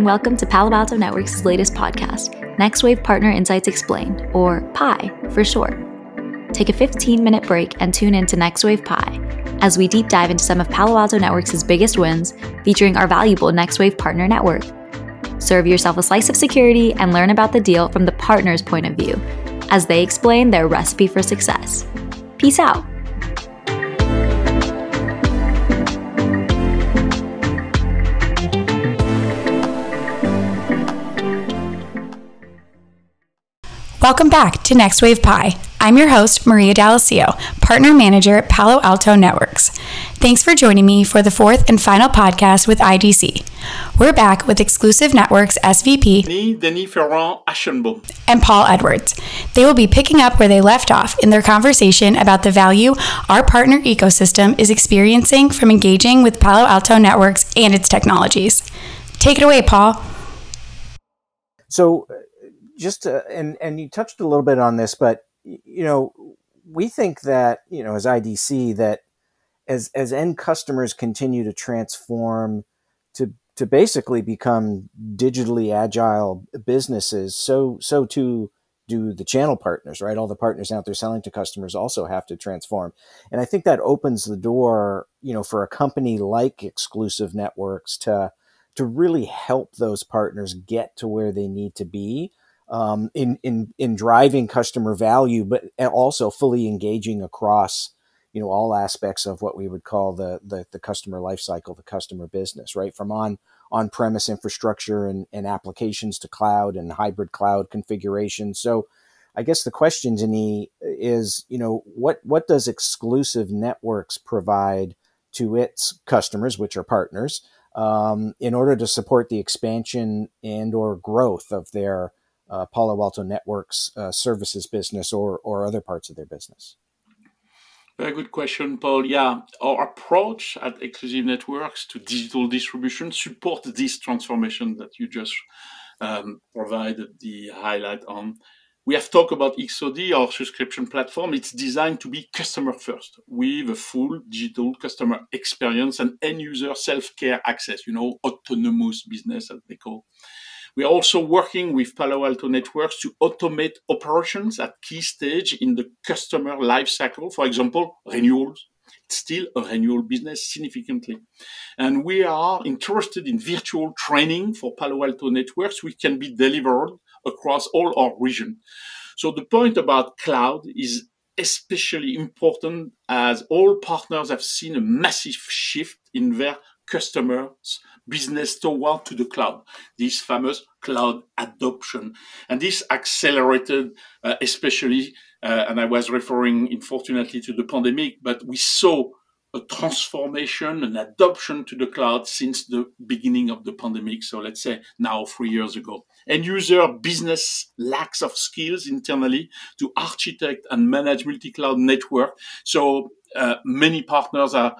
and welcome to Palo Alto Networks' latest podcast, NextWave Partner Insights Explained, or PI for short. Take a 15 minute break and tune in to NextWave Pi as we deep dive into some of Palo Alto Networks' biggest wins, featuring our valuable NextWave Partner Network. Serve yourself a slice of security and learn about the deal from the partner's point of view as they explain their recipe for success. Peace out. Welcome back to Next Wave Pi. I'm your host, Maria D'Alessio, Partner Manager at Palo Alto Networks. Thanks for joining me for the fourth and final podcast with IDC. We're back with Exclusive Networks SVP Denis Ferrand Ajchenbaum and Paul Edwards. They will be picking up where they left off in their conversation about the value our partner ecosystem is experiencing from engaging with Palo Alto Networks and its technologies. Take it away, Paul. So, just to, and and you touched a little bit on this, but you know, we think that you know as IDC that as as end customers continue to transform to to basically become digitally agile businesses, so so too do the channel partners, right? All the partners out there selling to customers also have to transform. And I think that opens the door, you know, for a company like Exclusive Networks to to really help those partners get to where they need to be um, in in in driving customer value, but also fully engaging across you know all aspects of what we would call the the, the customer lifecycle, the customer business, right from on on premise infrastructure and, and applications to cloud and hybrid cloud configuration. So. I guess the question, Denis, is you know what what does exclusive networks provide to its customers, which are partners, um, in order to support the expansion and or growth of their uh, Palo Alto Networks uh, services business or, or other parts of their business? Very good question, Paul. Yeah, our approach at Exclusive Networks to digital distribution supports this transformation that you just um, provided the highlight on. We have talked about XOD, our subscription platform. It's designed to be customer first with a full digital customer experience and end user self care access, you know, autonomous business as they call. We are also working with Palo Alto Networks to automate operations at key stage in the customer lifecycle. For example, renewals. It's still a renewal business significantly. And we are interested in virtual training for Palo Alto Networks, which can be delivered across all our region. So the point about cloud is especially important as all partners have seen a massive shift in their customers business toward to the cloud, this famous cloud adoption. And this accelerated, uh, especially, uh, and I was referring unfortunately to the pandemic, but we saw a transformation, an adoption to the cloud since the beginning of the pandemic. So let's say now three years ago. End user business lacks of skills internally to architect and manage multi-cloud network. So uh, many partners are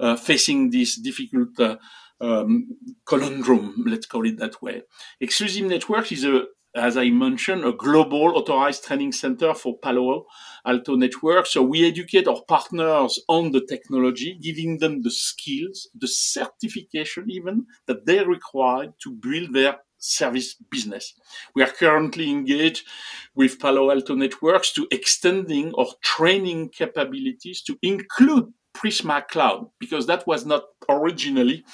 uh, facing this difficult uh, um, conundrum, let's call it that way. Exclusive Networks is a as I mentioned, a global authorized training center for Palo Alto Network. So we educate our partners on the technology, giving them the skills, the certification even that they require to build their service business. We are currently engaged with Palo Alto Networks to extending our training capabilities to include Prisma Cloud because that was not originally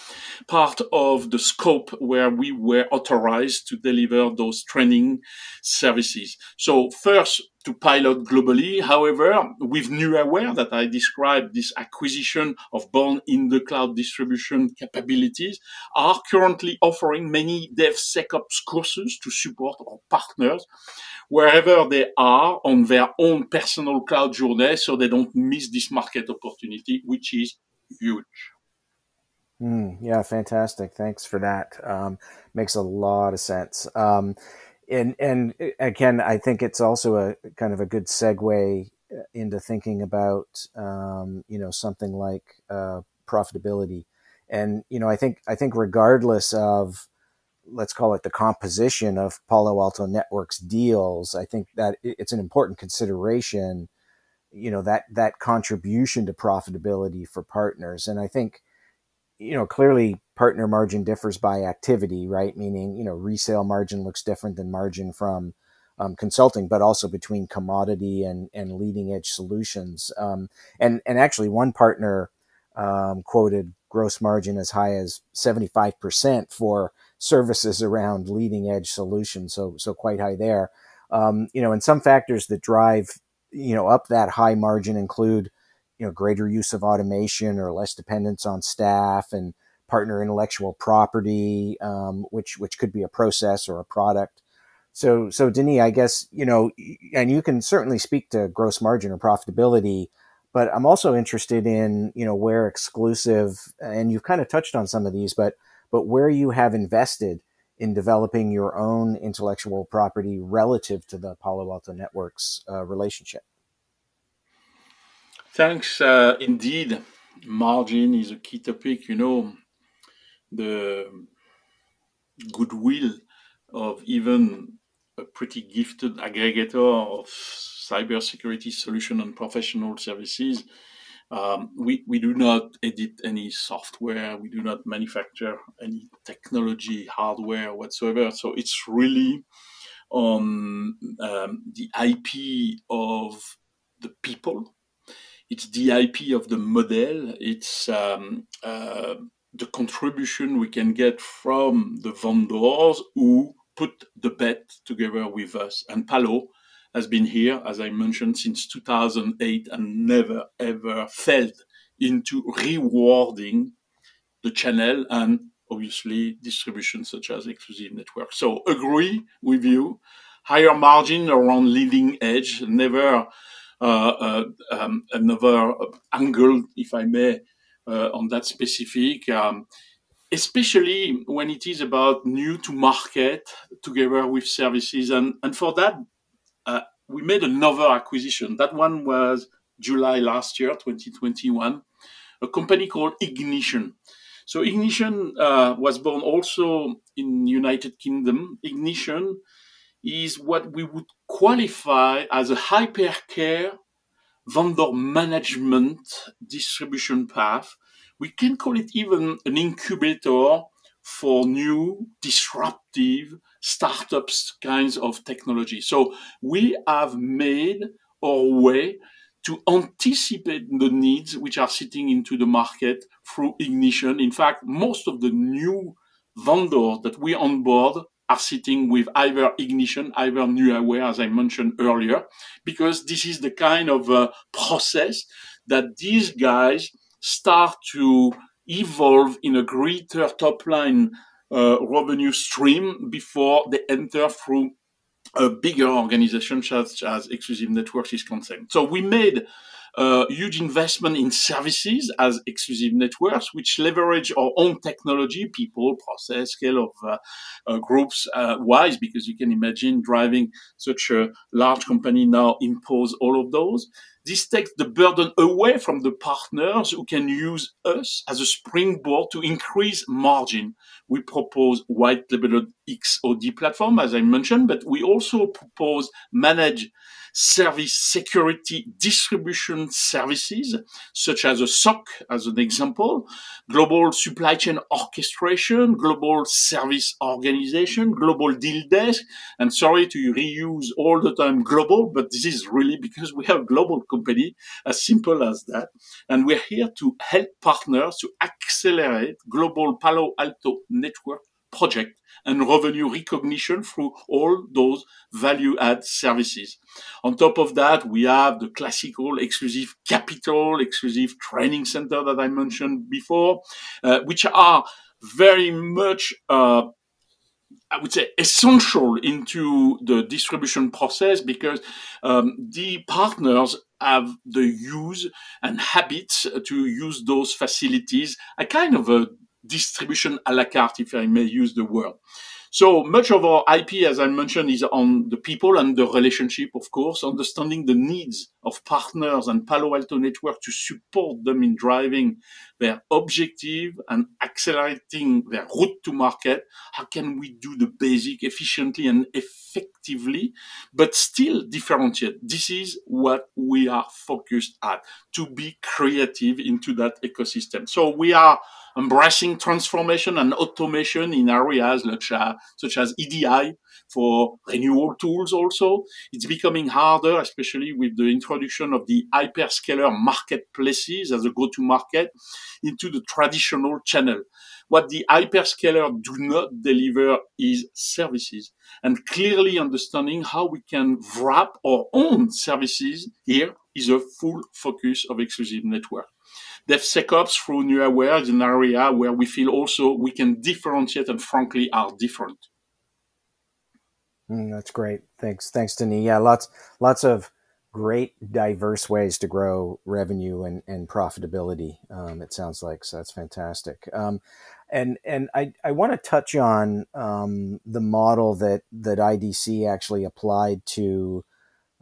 part of the scope where we were authorized to deliver those training services. So first to pilot globally. However, with Nuaware that I described this acquisition of born in the cloud distribution capabilities are currently offering many DevSecOps courses to support our partners wherever they are on their own personal cloud journey so they don't miss this market opportunity, which is huge. Mm, yeah, fantastic. Thanks for that. Um, makes a lot of sense. Um, and and uh, again, I think it's also a kind of a good segue uh, into thinking about um, you know something like uh, profitability. And you know, I think I think regardless of let's call it the composition of Palo Alto Networks deals, I think that it's an important consideration, you know, that that contribution to profitability for partners. And I think, you know, clearly partner margin differs by activity, right? Meaning, you know, resale margin looks different than margin from um, consulting, but also between commodity and, and leading edge solutions. Um, and, and actually, one partner um, quoted gross margin as high as 75% for services around leading edge solutions. So, so quite high there. Um, you know, and some factors that drive, you know, up that high margin include, you know, greater use of automation or less dependence on staff and partner intellectual property, um, which, which could be a process or a product. So, so Denis, I guess, you know, and you can certainly speak to gross margin or profitability, but I'm also interested in, you know, where exclusive, and you've kind of touched on some of these, but, but where you have invested in developing your own intellectual property relative to the Palo Alto Networks uh, relationship. Thanks. Uh, indeed, margin is a key topic. You know, the goodwill of even a pretty gifted aggregator of cybersecurity solution and professional services. Um, we, we do not edit any software. We do not manufacture any technology, hardware whatsoever. So it's really on um, the IP of the people. It's the IP of the model. It's um, uh, the contribution we can get from the vendors who put the bet together with us. And Palo has been here, as I mentioned, since 2008 and never ever failed into rewarding the channel and obviously distribution such as exclusive network. So agree with you. Higher margin around leading edge, never um, another angle, if I may, uh, on that specific. Um, especially when it is about new to market together with services. And, and for that, uh, we made another acquisition. That one was July last year, 2021, a company called Ignition. So Ignition uh, was born also in United Kingdom. Ignition is what we would qualify as a hypercare vendor management distribution path we can call it even an incubator for new disruptive startups kinds of technology. So we have made our way to anticipate the needs which are sitting into the market through ignition. In fact, most of the new vendors that we onboard are sitting with either ignition, either Nuaware, as I mentioned earlier, because this is the kind of uh, process that these guys start to evolve in a greater top line uh, revenue stream before they enter through a bigger organization such as Exclusive Networks is concerned. So we made a huge investment in services as exclusive networks, which leverage our own technology, people, process, scale of uh, uh, groups uh, wise, because you can imagine driving such a large company now impose all of those. This takes the burden away from the partners who can use us as a springboard to increase margin. We propose white labeled XOD platform, as I mentioned, but we also propose manage service security distribution services, such as a SOC, as an example, global supply chain orchestration, global service organization, global deal desk. And sorry to reuse all the time global, but this is really because we have a global company, as simple as that. And we're here to help partners to accelerate global Palo Alto network project and revenue recognition through all those value add services. On top of that, we have the classical exclusive capital, exclusive training center that I mentioned before, uh, which are very much uh, I would say essential into the distribution process because um, the partners have the use and habits to use those facilities, a kind of a distribution à la carte, if I may use the word. So much of our IP, as I mentioned, is on the people and the relationship, of course, understanding the needs of partners and Palo Alto Network to support them in driving their objective and accelerating their route to market. How can we do the basic efficiently and effectively, but still differentiate? This is what we are focused at to be creative into that ecosystem. So we are embracing transformation and automation in areas such as, such as EDI for renewal tools also. It's becoming harder, especially with the introduction of the hyperscaler marketplaces as a go-to market into the traditional channel. What the hyperscaler do not deliver is services and clearly understanding how we can wrap our own services here is a full focus of exclusive network. DevSecOps through Nuaware is an area where we feel also we can differentiate and frankly are different. Mm, that's great. Thanks. Thanks, Denis. Yeah, lots, lots of great diverse ways to grow revenue and, and profitability. Um, it sounds like, so that's fantastic. Um, and, and I, I want to touch on, um, the model that, that IDC actually applied to,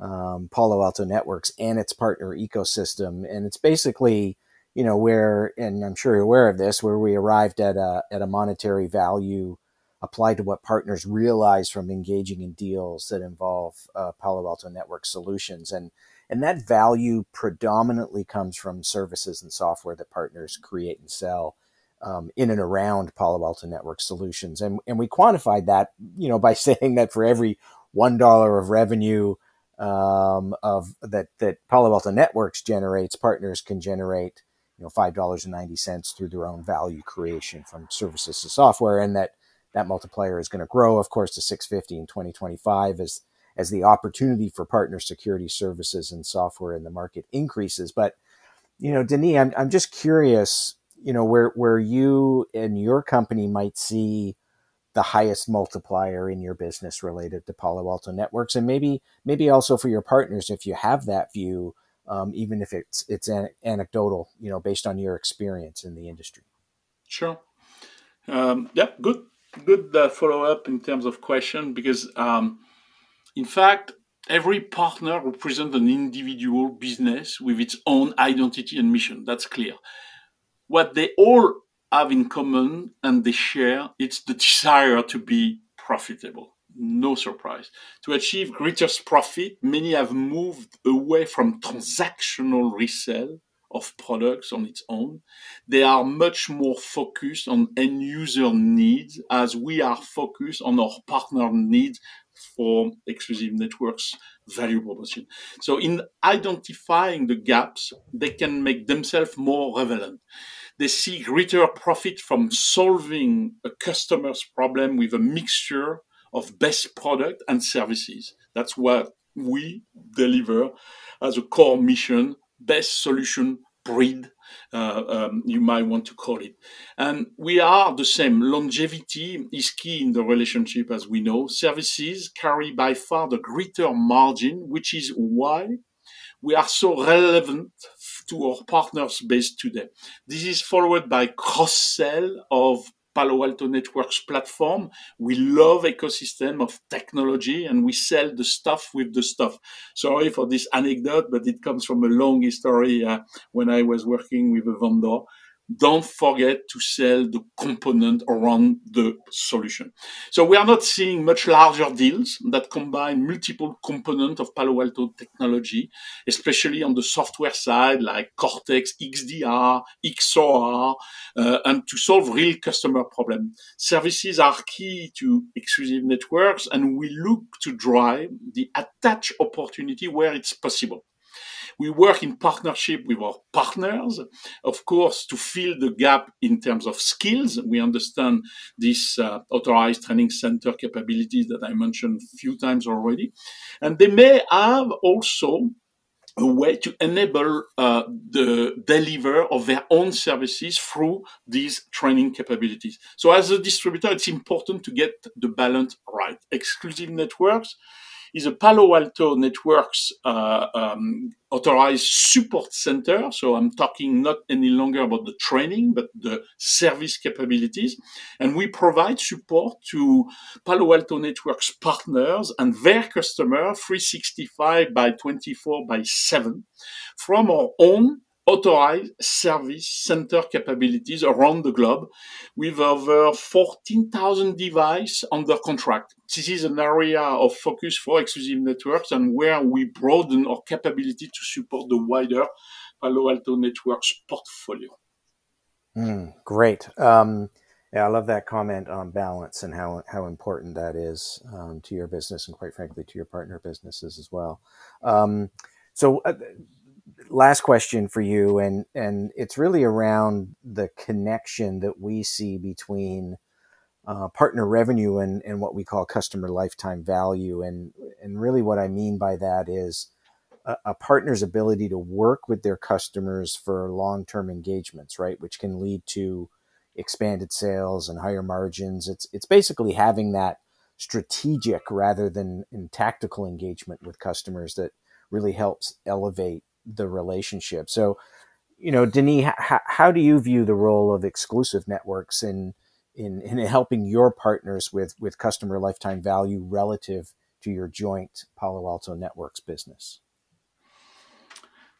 um, Palo Alto Networks and its partner ecosystem. And it's basically, you know, where, and I'm sure you're aware of this, where we arrived at a, at a monetary value applied to what partners realize from engaging in deals that involve uh, Palo Alto Network solutions. And, and that value predominantly comes from services and software that partners create and sell um, in and around Palo Alto Network solutions. And, and we quantified that, you know, by saying that for every $1 of revenue um, of that, that Palo Alto Networks generates, partners can generate you know five dollars and ninety cents through their own value creation from services to software, and that that multiplier is going to grow, of course, to 650 in 2025 as as the opportunity for partner security services and software in the market increases. But you know, Denis, I'm I'm just curious, you know, where where you and your company might see the highest multiplier in your business related to Palo Alto networks, and maybe maybe also for your partners if you have that view um, even if it's it's an- anecdotal, you know, based on your experience in the industry. Sure. Um, yeah, good, good uh, follow up in terms of question because, um, in fact, every partner represents an individual business with its own identity and mission. That's clear. What they all have in common and they share, it's the desire to be profitable no surprise. To achieve greater profit, many have moved away from transactional resale of products on its own. They are much more focused on end user needs as we are focused on our partner needs for exclusive networks value proposition. So in identifying the gaps, they can make themselves more relevant. They see greater profit from solving a customer's problem with a mixture of best product and services. That's what we deliver as a core mission, best solution breed, uh, um, you might want to call it. And we are the same. Longevity is key in the relationship, as we know. Services carry by far the greater margin, which is why we are so relevant to our partners base today. This is followed by cross sell of Palo Alto Networks platform. We love ecosystem of technology and we sell the stuff with the stuff. Sorry for this anecdote, but it comes from a long history uh, when I was working with a vendor don't forget to sell the component around the solution. So we are not seeing much larger deals that combine multiple components of Palo Alto technology, especially on the software side, like Cortex, XDR, XSOAR, uh, and to solve real customer problems. Services are key to exclusive networks, and we look to drive the attach opportunity where it's possible. We work in partnership with our partners, of course, to fill the gap in terms of skills. We understand this uh, authorized training center capabilities that I mentioned a few times already. And they may have also a way to enable uh, the deliver of their own services through these training capabilities. So as a distributor, it's important to get the balance right. Exclusive networks is a Palo Alto Networks uh, um, authorized support center. So I'm talking not any longer about the training, but the service capabilities. And we provide support to Palo Alto Networks partners and their customer 365 by 24 by 7 from our own authorized service center capabilities around the globe with over 14,000 devices under contract. This is an area of focus for exclusive networks and where we broaden our capability to support the wider Palo Alto Networks portfolio. Mm, great. Um, yeah, I love that comment on balance and how how important that is um, to your business and quite frankly to your partner businesses as well. Um, so, uh, last question for you, and and it's really around the connection that we see between uh, partner revenue and and what we call customer lifetime value, and and really what I mean by that is a, a partner's ability to work with their customers for long term engagements, right, which can lead to expanded sales and higher margins. It's it's basically having that strategic rather than in tactical engagement with customers that really helps elevate the relationship. So, you know, Denis, how, how do you view the role of exclusive networks in, in in helping your partners with with customer lifetime value relative to your joint Palo Alto Networks business?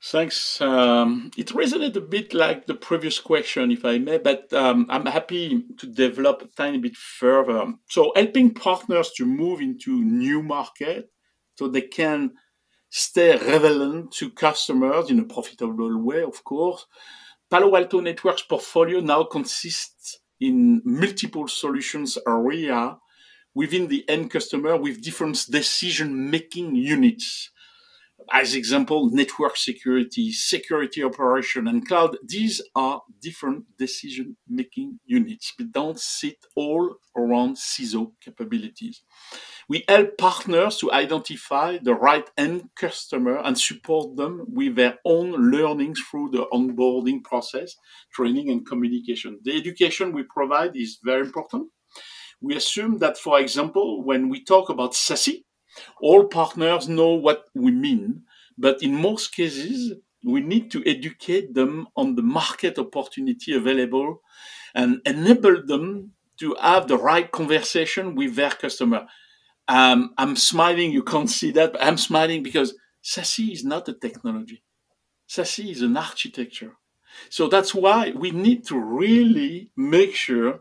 Thanks. Um, it resonated a bit like the previous question, if I may, but um, I'm happy to develop a tiny bit further. So, helping partners to move into new market so they can stay relevant to customers in a profitable way, of course. Palo Alto Networks portfolio now consists in multiple solutions area within the end customer with different decision making units as example, network security, security operation, and cloud, these are different decision making units, but don't sit all around CISO capabilities. We help partners to identify the right end customer and support them with their own learnings through the onboarding process, training, and communication. The education we provide is very important. We assume that, for example, when we talk about SASE, all partners know what we mean, but in most cases, we need to educate them on the market opportunity available and enable them to have the right conversation with their customer. Um, I'm smiling, you can't see that, but I'm smiling because SASE is not a technology. SASE is an architecture. So that's why we need to really make sure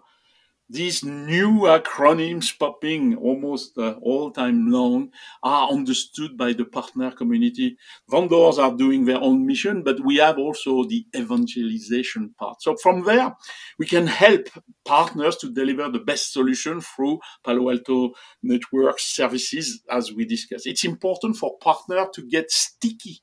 these new acronyms popping almost uh, all time long are understood by the partner community. Vendors are doing their own mission, but we have also the evangelization part. So from there, we can help partners to deliver the best solution through Palo Alto network services, as we discussed. It's important for partners to get sticky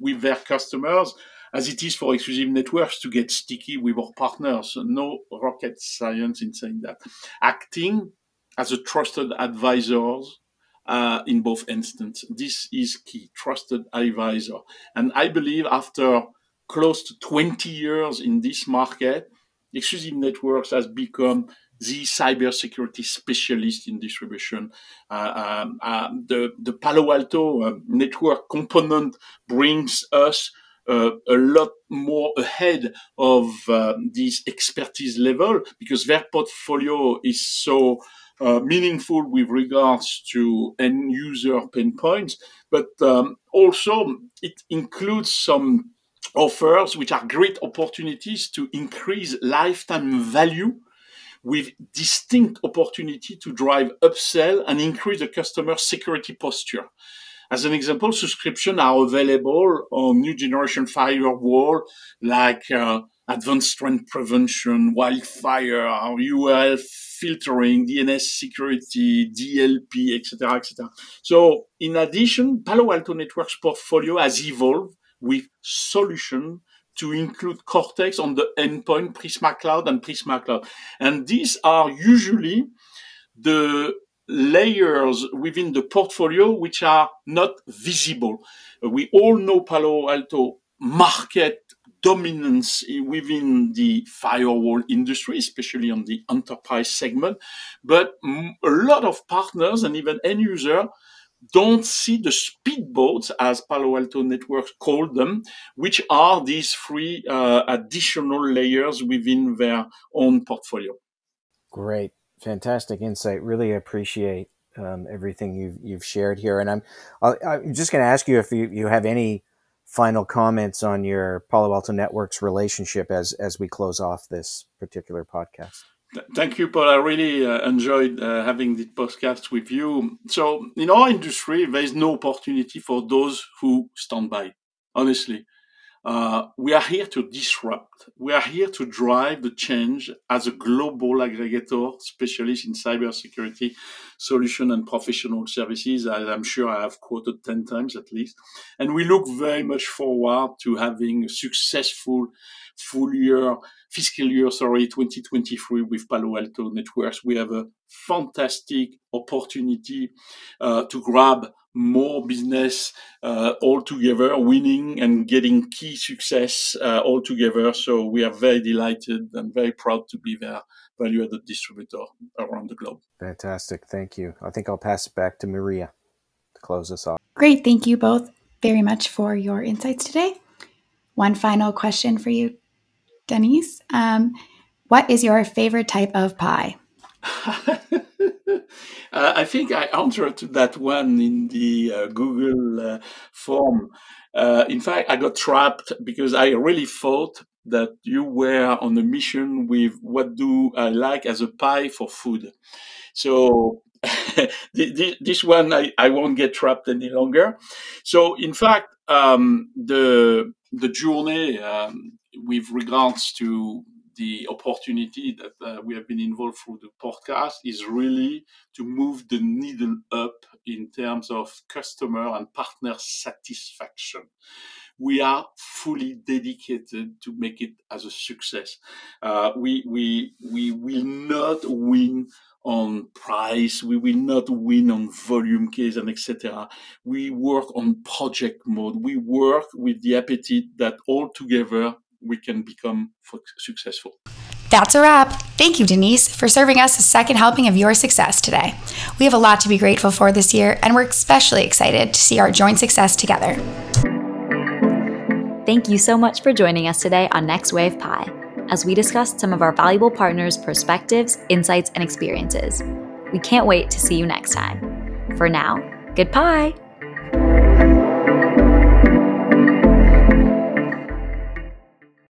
with their customers as it is for exclusive networks to get sticky with our partners. No rocket science in saying that. Acting as a trusted advisors uh, in both instances. This is key, trusted advisor. And I believe after close to 20 years in this market, exclusive networks has become the cybersecurity specialist in distribution. Uh, um, uh, the, the Palo Alto uh, network component brings us uh, a lot more ahead of uh, this expertise level because their portfolio is so uh, meaningful with regards to end user pain points, but um, also it includes some offers which are great opportunities to increase lifetime value with distinct opportunity to drive upsell and increase the customer security posture. As an example, subscriptions are available on new generation firewall like uh, advanced threat prevention, wildfire, URL filtering, DNS security, DLP, etc., etc. So, in addition, Palo Alto Networks portfolio has evolved with solution to include Cortex on the endpoint, Prisma Cloud and Prisma Cloud. And these are usually the layers within the portfolio which are not visible. We all know Palo Alto market dominance within the firewall industry, especially on the enterprise segment. But a lot of partners and even end user don't see the speedboats, as Palo Alto Networks called them, which are these three uh, additional layers within their own portfolio. Great fantastic insight. Really appreciate um, everything you've you've shared here. And I'm i am just going to ask you if you, you have any final comments on your Palo Alto Networks relationship as as we close off this particular podcast. Thank you, Paul. I really uh, enjoyed uh, having this podcast with you. So, in our industry, there is no opportunity for those who stand by. Honestly, uh, we are here to disrupt. We are here to drive the change as a global aggregator, specialist in cybersecurity solution and professional services, as I'm sure I have quoted 10 times at least. And we look very much forward to having a successful full year, fiscal year, sorry, 2023 with Palo Alto Networks. We have a fantastic opportunity uh, to grab more business uh, all together, winning and getting key success uh, all together. So we are very delighted and very proud to be their value-added distributor around the globe. Fantastic. Thank you. I think I'll pass it back to Maria to close us off. Great. Thank you both very much for your insights today. One final question for you, Denise. Um, what is your favorite type of pie? Uh, I think I answered that one in the uh, Google uh, form. Uh, in fact, I got trapped because I really thought that you were on a mission with what do I like as a pie for food. So this one I, I won't get trapped any longer. So in fact, um, the the journey um, with regards to the opportunity that uh, we have been involved through the podcast is really to move the needle up in terms of customer and partner satisfaction. We are fully dedicated to make it as a success. Uh, we, we, we will not win on price. We will not win on volume case and etc. We work on project mode. We work with the appetite that all together we can become successful. That's a wrap. Thank you, Denise, for serving us a second helping of your success today. We have a lot to be grateful for this year, and we're especially excited to see our joint success together. Thank you so much for joining us today on Next Wave Pi as we discussed some of our valuable partners' perspectives, insights, and experiences. We can't wait to see you next time. For now, goodbye.